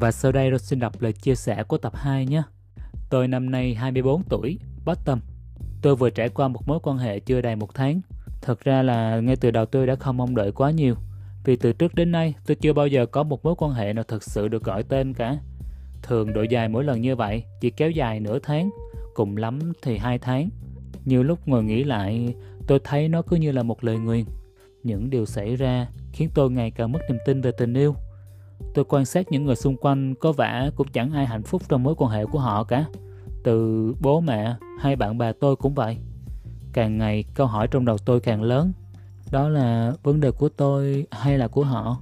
Và sau đây tôi xin đọc lời chia sẻ của tập 2 nhé. Tôi năm nay 24 tuổi, bottom. Tôi vừa trải qua một mối quan hệ chưa đầy một tháng. Thật ra là ngay từ đầu tôi đã không mong đợi quá nhiều. Vì từ trước đến nay tôi chưa bao giờ có một mối quan hệ nào thực sự được gọi tên cả. Thường độ dài mỗi lần như vậy chỉ kéo dài nửa tháng, cùng lắm thì hai tháng. Nhiều lúc ngồi nghĩ lại, tôi thấy nó cứ như là một lời nguyền. Những điều xảy ra khiến tôi ngày càng mất niềm tin về tình yêu Tôi quan sát những người xung quanh có vẻ cũng chẳng ai hạnh phúc trong mối quan hệ của họ cả. Từ bố mẹ hay bạn bè tôi cũng vậy. Càng ngày câu hỏi trong đầu tôi càng lớn. Đó là vấn đề của tôi hay là của họ?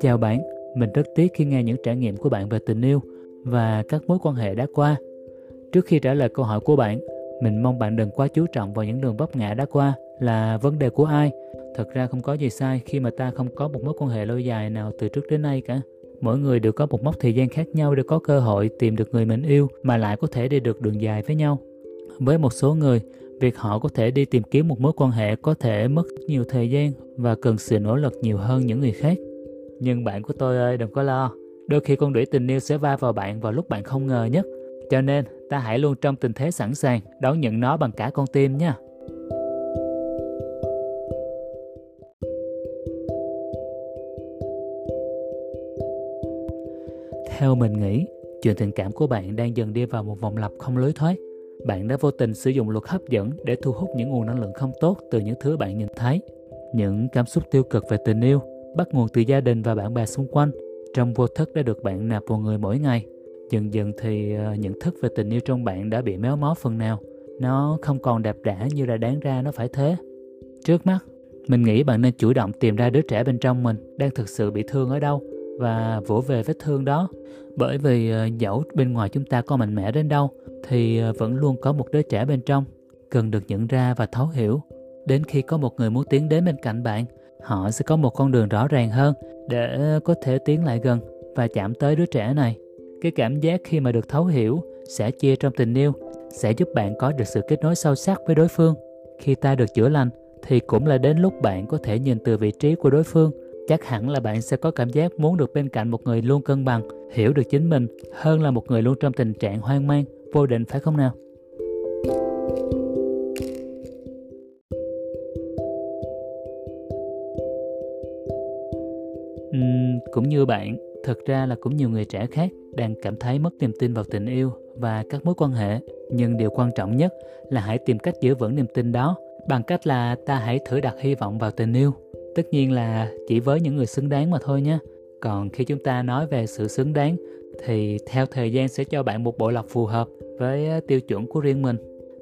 Chào bạn, mình rất tiếc khi nghe những trải nghiệm của bạn về tình yêu và các mối quan hệ đã qua. Trước khi trả lời câu hỏi của bạn, mình mong bạn đừng quá chú trọng vào những đường vấp ngã đã qua là vấn đề của ai. Thật ra không có gì sai khi mà ta không có một mối quan hệ lâu dài nào từ trước đến nay cả. Mỗi người đều có một mốc thời gian khác nhau để có cơ hội tìm được người mình yêu mà lại có thể đi được đường dài với nhau. Với một số người, việc họ có thể đi tìm kiếm một mối quan hệ có thể mất nhiều thời gian và cần sự nỗ lực nhiều hơn những người khác. Nhưng bạn của tôi ơi, đừng có lo. Đôi khi con đuổi tình yêu sẽ va vào bạn vào lúc bạn không ngờ nhất. Cho nên, ta hãy luôn trong tình thế sẵn sàng đón nhận nó bằng cả con tim nha. Theo mình nghĩ, chuyện tình cảm của bạn đang dần đi vào một vòng lặp không lối thoát. Bạn đã vô tình sử dụng luật hấp dẫn để thu hút những nguồn năng lượng không tốt từ những thứ bạn nhìn thấy. Những cảm xúc tiêu cực về tình yêu bắt nguồn từ gia đình và bạn bè xung quanh, trong vô thức đã được bạn nạp vào người mỗi ngày dần dần thì ờ, nhận thức về tình yêu trong bạn đã bị méo mó phần nào. Nó không còn đẹp đẽ như là đáng ra nó phải thế. Trước mắt, mình nghĩ bạn nên chủ động tìm ra đứa trẻ bên trong mình đang thực sự bị thương ở đâu và vỗ về vết thương đó. Bởi vì ờ, dẫu bên ngoài chúng ta có mạnh mẽ đến đâu, thì ờ, vẫn luôn có một đứa trẻ bên trong cần được nhận ra và thấu hiểu. Đến khi có một người muốn tiến đến bên cạnh bạn, họ sẽ có một con đường rõ ràng hơn để có thể tiến lại gần và chạm tới đứa trẻ này cái cảm giác khi mà được thấu hiểu, sẻ chia trong tình yêu sẽ giúp bạn có được sự kết nối sâu sắc với đối phương. Khi ta được chữa lành thì cũng là đến lúc bạn có thể nhìn từ vị trí của đối phương. Chắc hẳn là bạn sẽ có cảm giác muốn được bên cạnh một người luôn cân bằng, hiểu được chính mình hơn là một người luôn trong tình trạng hoang mang, vô định phải không nào? Uhm, cũng như bạn, thực ra là cũng nhiều người trẻ khác đang cảm thấy mất niềm tin vào tình yêu và các mối quan hệ. Nhưng điều quan trọng nhất là hãy tìm cách giữ vững niềm tin đó bằng cách là ta hãy thử đặt hy vọng vào tình yêu. Tất nhiên là chỉ với những người xứng đáng mà thôi nhé. Còn khi chúng ta nói về sự xứng đáng, thì theo thời gian sẽ cho bạn một bộ lọc phù hợp với à, tiêu chuẩn của riêng mình.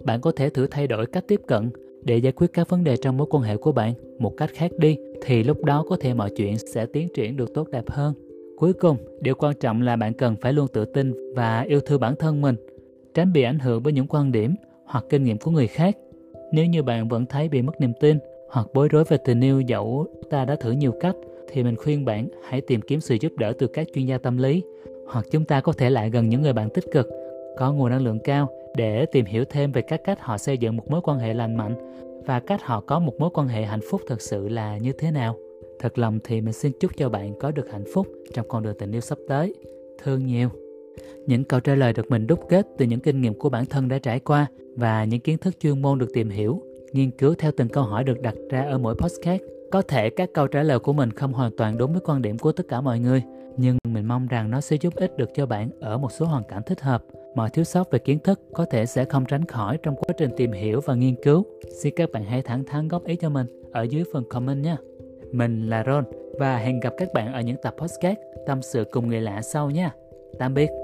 Bạn có thể thử thay đổi cách tiếp cận để giải quyết các vấn đề trong mối quan hệ của bạn một cách khác đi, thì lúc đó có thể mọi chuyện sẽ tiến triển được tốt đẹp hơn. Cuối cùng, điều quan trọng là bạn cần phải luôn tự tin và yêu thương bản thân mình, tránh bị ảnh hưởng bởi những quan điểm hoặc kinh nghiệm của người khác. Nếu như bạn vẫn thấy bị mất niềm tin hoặc bối rối về tình yêu dẫu ta đã thử nhiều cách, thì mình khuyên bạn hãy tìm kiếm sự giúp đỡ từ các chuyên gia tâm lý hoặc chúng ta có thể lại gần những người bạn tích cực, có nguồn năng lượng cao để tìm hiểu thêm về các cách họ xây dựng một mối quan hệ lành mạnh và cách họ có một mối quan hệ hạnh phúc thực sự là như thế nào. Thật lòng thì mình xin chúc cho bạn có được hạnh phúc trong con đường tình yêu sắp tới. Thương nhiều. Những câu trả lời được mình đúc kết từ những kinh nghiệm của bản thân đã trải qua và những kiến thức chuyên môn được tìm hiểu, nghiên cứu theo từng câu hỏi được đặt ra ở mỗi podcast. Có thể các câu trả lời của mình không hoàn toàn đúng với quan điểm của tất cả mọi người, nhưng mình mong rằng nó sẽ giúp ích được cho bạn ở một số hoàn cảnh thích hợp. Mọi thiếu sót về kiến thức có thể sẽ không tránh khỏi trong quá trình tìm hiểu và nghiên cứu. Xin các bạn hãy thẳng thắn góp ý cho mình ở dưới phần comment nhé. Mình là Ron và hẹn gặp các bạn ở những tập podcast tâm sự cùng người lạ sau nha. Tạm biệt.